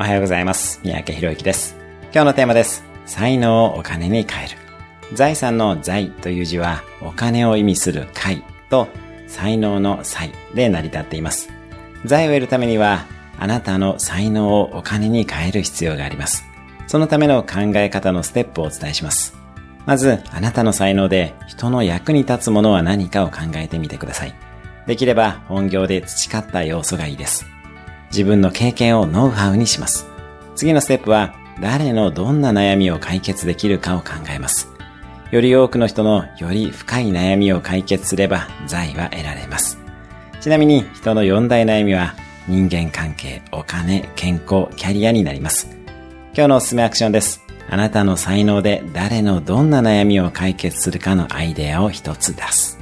おはようございます。三宅博之です。今日のテーマです。才能をお金に変える。財産の財という字はお金を意味する財と才能の才で成り立っています。財を得るためにはあなたの才能をお金に変える必要があります。そのための考え方のステップをお伝えします。まず、あなたの才能で人の役に立つものは何かを考えてみてください。できれば本業で培った要素がいいです。自分の経験をノウハウにします。次のステップは、誰のどんな悩みを解決できるかを考えます。より多くの人のより深い悩みを解決すれば財は得られます。ちなみに人の四大悩みは人間関係、お金、健康、キャリアになります。今日のおすすめアクションです。あなたの才能で誰のどんな悩みを解決するかのアイデアを一つ出す。